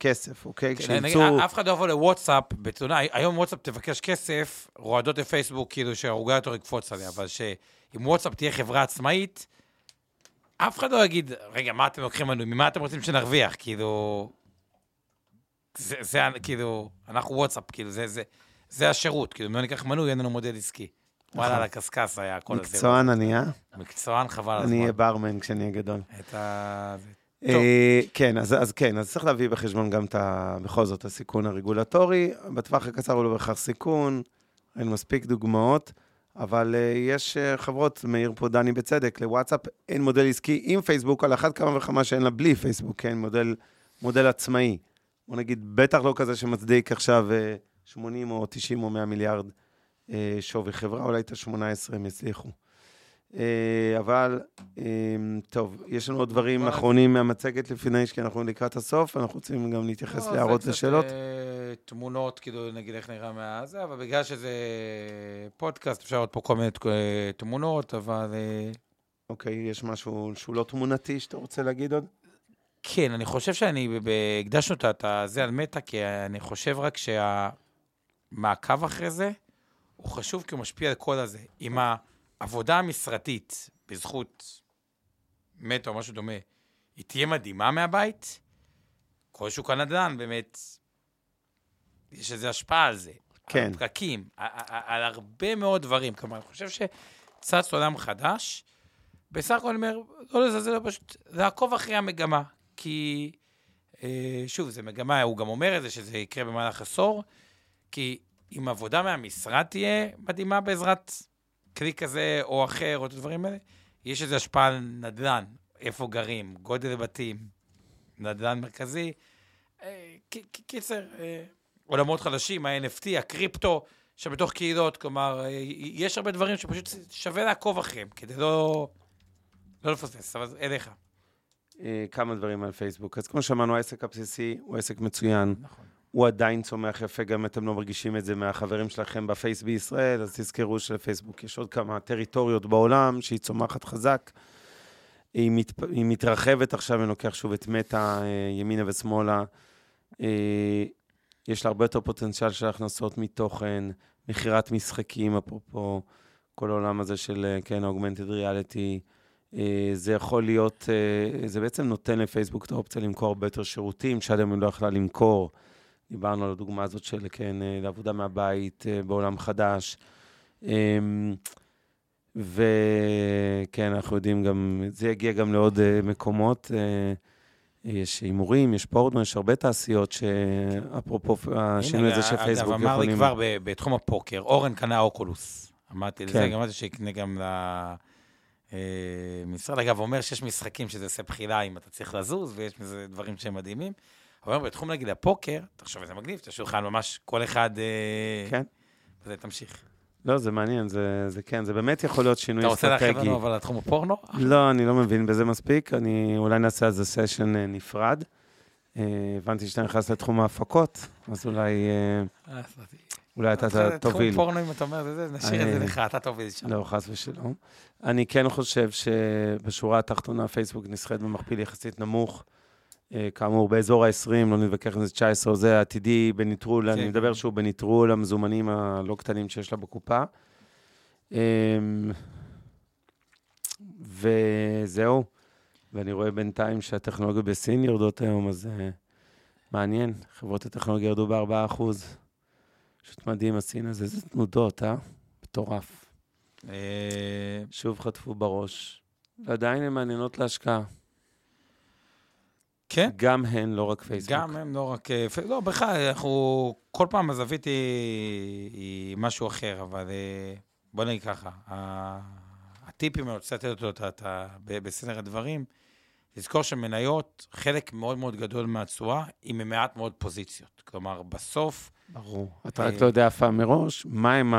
כסף, אוקיי? כן, נגיד, כשימצאו... אף אחד לא יבוא לוואטסאפ בתלונה, היום וואטסאפ תבקש כסף, רועדות לפייסבוק, כאילו יותר יקפוץ עליה, אבל שאם וואטסאפ תהיה חברה עצמאית, אף אחד לא יגיד, רגע, מה אתם לוקחים לנו, ממה אתם רוצים שנרוויח? כאילו... זה, זה, כאילו, אנחנו וואטסאפ, כאילו, זה, זה, זה השירות, כאילו, אם לא ניקח מנוי, אין לנו מודל עסקי. וואלה, על הקשקש היה הכל הזה. מקצוען אני, אה? מקצוען, חבל על אני אהיה הזמן. ברמן כשאני אהיה גדול. את ה... אה, כן, אז, אז כן, אז צריך להביא בחשבון גם את ה... בכל זאת, הסיכון הרגולטורי. בטווח הקצר הוא לא בהכרח סיכון, אין מספיק דוגמאות, אבל uh, יש uh, חברות, מעיר פה דני בצדק, לוואטסאפ אין מודל עסקי עם פייסבוק, על אחת כמה וכמה שאין לה בלי פייסבוק, כן, מודל, מודל עצמאי. בוא נגיד, בטח לא כזה שמצדיק עכשיו uh, 80 או 90 או 100 מיליארד שווי חברה, אולי את ה-18 הם יצליחו. אה, אבל, אה, טוב, יש לנו עוד דברים אחרונים מהמצגת לפני, כי אנחנו לקראת הסוף, אנחנו רוצים גם להתייחס לא, להערות ושאלות. אה, תמונות, כאילו, נגיד איך נראה מהזה, אבל בגלל שזה פודקאסט, אפשר לראות פה כל מיני אה, תמונות, אבל אוקיי, יש משהו שהוא לא תמונתי שאתה רוצה להגיד עוד? כן, אני חושב שאני, הקדשנו את ה- זה על מטא, כי אני חושב רק שהמעקב אחרי זה הוא חשוב כי הוא משפיע על כל הזה. אם העבודה המשרתית, בזכות מטא או משהו דומה, היא תהיה מדהימה מהבית, כל שוק הנדל"ן באמת, יש איזו השפעה על זה. כן. על פקקים, ע- ע- על הרבה מאוד דברים. כלומר, אני חושב שצץ עולם חדש. בסך הכל אני אומר, לא לזלזל, פשוט לעקוב אחרי המגמה. כי, אה, שוב, זו מגמה, הוא גם אומר את זה, שזה יקרה במהלך עשור, כי אם עבודה מהמשרד תהיה מדהימה בעזרת כלי כזה או אחר, או את הדברים האלה, יש איזו השפעה על נדל"ן, איפה גרים, גודל בתים, נדל"ן מרכזי. אה, קיצר, אה, עולמות חדשים, ה-NFT, הקריפטו, שבתוך קהילות, כלומר, אה, יש הרבה דברים שפשוט שווה לעקוב אחריהם, כדי לא, לא לפספס, אבל אליך. כמה דברים על פייסבוק. אז כמו שאמרנו, העסק הבסיסי הוא עסק מצוין. נכון. הוא עדיין צומח יפה, גם אם אתם לא מרגישים את זה מהחברים שלכם בפייס בישראל, אז תזכרו שלפייסבוק יש עוד כמה טריטוריות בעולם שהיא צומחת חזק. היא, מת, היא מתרחבת עכשיו, אני לוקח שוב את מטא אה, ימינה ושמאלה. אה, יש לה הרבה יותר פוטנציאל של הכנסות מתוכן, מכירת משחקים, אפרופו כל העולם הזה של, אה, כן, augmented reality. זה יכול להיות, זה בעצם נותן לפייסבוק את האופציה למכור הרבה יותר שירותים, שעד היום היא לא יכלה למכור. דיברנו על הדוגמה הזאת של, כן, אה, לעבודה מהבית אה, בעולם חדש. אמ, וכן, אנחנו יודעים גם, זה יגיע גם לעוד אה, מקומות. יש הימורים, יש פורטנו, יש הרבה תעשיות שאפרופו השינוי הזה של אגב, פייסבוק אמר לי יכולים... כבר בתחום הפוקר, אורן קנה אוקולוס. אמרתי לזה, כן. גם אמרתי שיקנה גם למשרד. אגב, אומר שיש משחקים שזה עושה בחילה אם אתה צריך לזוז, ויש דברים שהם מדהימים. אבל בתחום, נגיד, הפוקר, תחשוב איזה מגניב, את השולחן ממש, כל אחד... אה, כן. זה תמשיך. לא, זה מעניין, זה, זה כן, זה באמת יכול להיות שינוי אתה רוצה אסטרטגי. להרחיב לנו אבל על תחום הפורנו? לא, אני לא מבין בזה מספיק, אני אולי נעשה על זה סשן נפרד. אה, הבנתי שאתה נכנס לתחום ההפקות, אז אולי, אה, אה, אולי אתה תוביל. תחום פורנו, אם אתה אומר, נשאיר את זה לך, אתה תוביל שם. לא, חס ושלום. אני כן חושב שבשורה התחתונה פייסבוק נסחרת במכפיל יחסית נמוך. אה, כאמור, באזור ה-20, לא נתווכח אם זה 19 או זה, עתידי בניטרול, אני כן. מדבר שוב בניטרול המזומנים הלא קטנים שיש לה בקופה. אמ, וזהו, ואני רואה בינתיים שהטכנולוגיות בסין יורדות היום, אז אה, מעניין, חברות הטכנולוגיה ירדו ב-4%. פשוט מדהים, הסין הזה, איזה תנודות, אה? מטורף. אה, שוב חטפו בראש, ועדיין הן מעניינות להשקעה. כן, גם הן, לא רק פייסבוק. גם הם לא רק... אה, לא, בכלל, אנחנו... כל פעם הזווית היא, היא משהו אחר, אבל אה, בוא נגיד ככה, ה- הטיפים, אני רוצה לתת אותו אתה- בסדר הדברים, לזכור שמניות, חלק מאוד מאוד גדול מהתשואה, היא ממעט מאוד פוזיציות. כלומר, בסוף, ברור. אתה אה, רק לא יודע אף פעם מראש, מה הם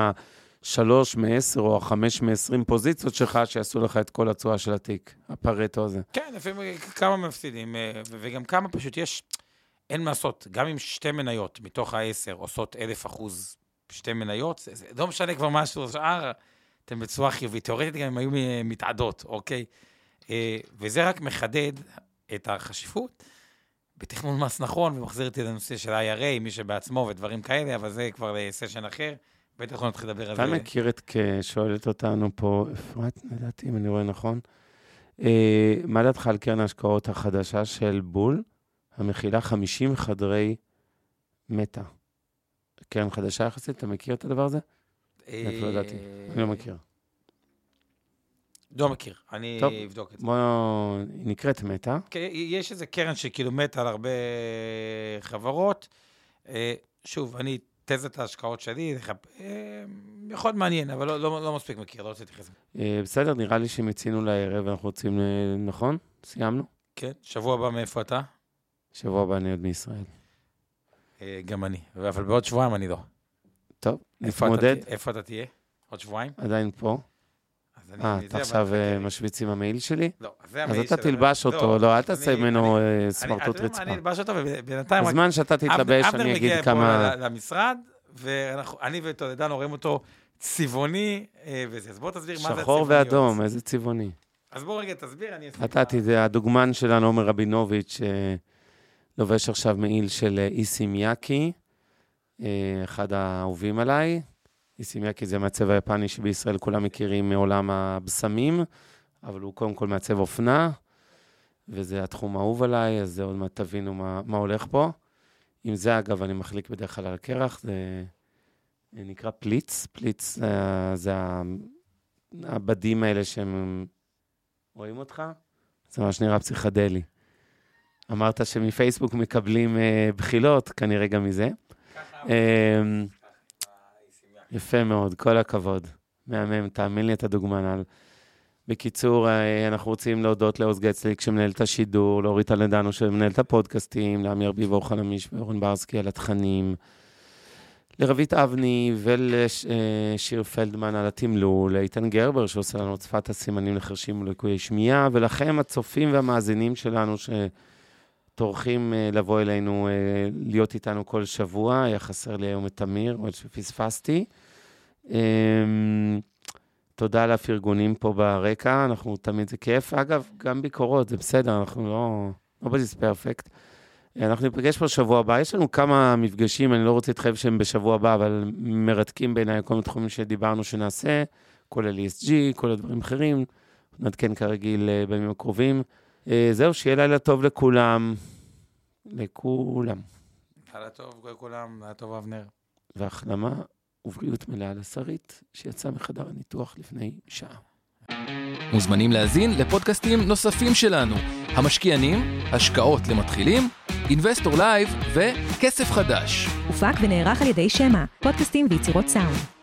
השלוש מעשר או החמש מעשרים פוזיציות שלך שיעשו לך את כל התשואה של התיק, הפרטו הזה. כן, לפעמים כמה מפסידים, אה, וגם כמה פשוט יש, אין מה לעשות, גם אם שתי מניות מתוך העשר עושות אלף אחוז שתי מניות, זה, זה לא משנה כבר משהו, השאר אתם בצורה חיובית. תאורטית גם הם היו מתעדות, אוקיי? אה, וזה רק מחדד את החשיבות בתכנון מס נכון, ומחזיר אותי לנושא של IRA, מי שבעצמו ודברים כאלה, אבל זה כבר סשן אחר. בטח לא נתחיל לדבר על אתה זה. מכיר את, שואלת אותנו פה, אפרת, לדעתי, אם אני רואה נכון, אה, מה דעתך על קרן ההשקעות החדשה של בול, המכילה 50 חדרי מטא? קרן חדשה יחסית, אתה מכיר את הדבר הזה? איפה לא ידעתי? אני לא מכיר. לא מכיר, אני טוב. אבדוק את זה. בוא, היא נקראת מטא. כן, יש איזה קרן שכאילו מתה על הרבה חברות. אה, שוב, אני, תזת ההשקעות שלי, זה חפ- אה, יכול להיות מעניין, אבל לא, לא, לא מספיק מכיר, לא רוצה להתייחס לזה. אה, בסדר, נראה לי שמיצינו לערב, אנחנו רוצים, אה, נכון? סיימנו? כן, שבוע הבא מאיפה אתה? שבוע הבא אני עוד מישראל. גם אני, אבל בעוד שבועיים אני לא. טוב, נתמודד, איפה אתה תהיה? עוד שבועיים? עדיין פה. אז אני- אה, אתה עכשיו אה. משוויץ עם המעיל שלי? לא, זה אז המעיל אתה של- תלבש אותו, לא, אל תעשה ממנו אה, סמרטוט אתה רצפה. אני אלבש אותו, ובינתיים... בזמן שאתה תתלבש, אבנר אני אגיד מגיע כמה... פה ל- למשרד, ואני וטולדנו רואים אותו צבעוני אה, וזה. אז בוא תסביר מה זה שחור הצבעוניות. ואדום, איזה צבעוני. אז בוא רגע תסביר, אני אעשה... אתה תדע, הדוגמן שלנו, עומר רבינוביץ', לובש עכשיו מעיל של איסי מיאקי, אה, אחד האהובים עליי. איסי מיאקי זה מעצב היפני שבישראל כולם מכירים מעולם הבשמים, אבל הוא קודם כל מעצב אופנה, וזה התחום האהוב עליי, אז זה עוד מעט תבינו מה, מה הולך פה. עם זה, אגב, אני מחליק בדרך כלל על הקרח, זה נקרא פליץ. פליץ אה, זה ה- הבדים האלה שהם... רואים אותך? זה ממש נראה פסיכדלי. אמרת שמפייסבוק מקבלים אה, בחילות, כנראה גם מזה. אה, יפה מאוד, כל הכבוד. מהמם, תאמין לי, אתה דוגמן על. בקיצור, אה, אנחנו רוצים להודות לעוז גצליק שמנהל את השידור, לאורית אלדנו שמנהל את הפודקאסטים, לעמי ארביב, אור חלמיש ואורן ברסקי על התכנים, לרבית אבני ולשיר פלדמן על התמלול, לאיתן גרבר שעושה לנו את שפת הסימנים לחרשים ולקויי שמיעה, ולכם, הצופים והמאזינים שלנו שטורחים אה, לבוא אלינו, אה, להיות איתנו כל שבוע. היה חסר לי היום את תמיר, אבל שפספסתי. אמ, תודה על הפרגונים פה ברקע, אנחנו תמיד, זה כיף. אגב, גם ביקורות, זה בסדר, אנחנו לא... nobody's perfect. אנחנו ניפגש פה שבוע הבא. יש לנו כמה מפגשים, אני לא רוצה להתחייב שהם בשבוע הבא, אבל מרתקים בעיניי כל מיני תחומים שדיברנו שנעשה, כולל ESG, כולל דברים אחרים. נעדכן כרגיל אה, בימים הקרובים. אה, זהו, שיהיה לילה טוב לכולם. לכולם. לילה טוב לכולם, לילה טוב אבנר. והחלמה ובריאות מלאה לשרית, שיצאה מחדר הניתוח לפני שעה. מוזמנים להזין לפודקאסטים נוספים שלנו, המשקיענים, השקעות למתחילים, אינבסטור לייב וכסף חדש. הופק ונערך על ידי שמע, פודקאסטים ויצירות סאונד.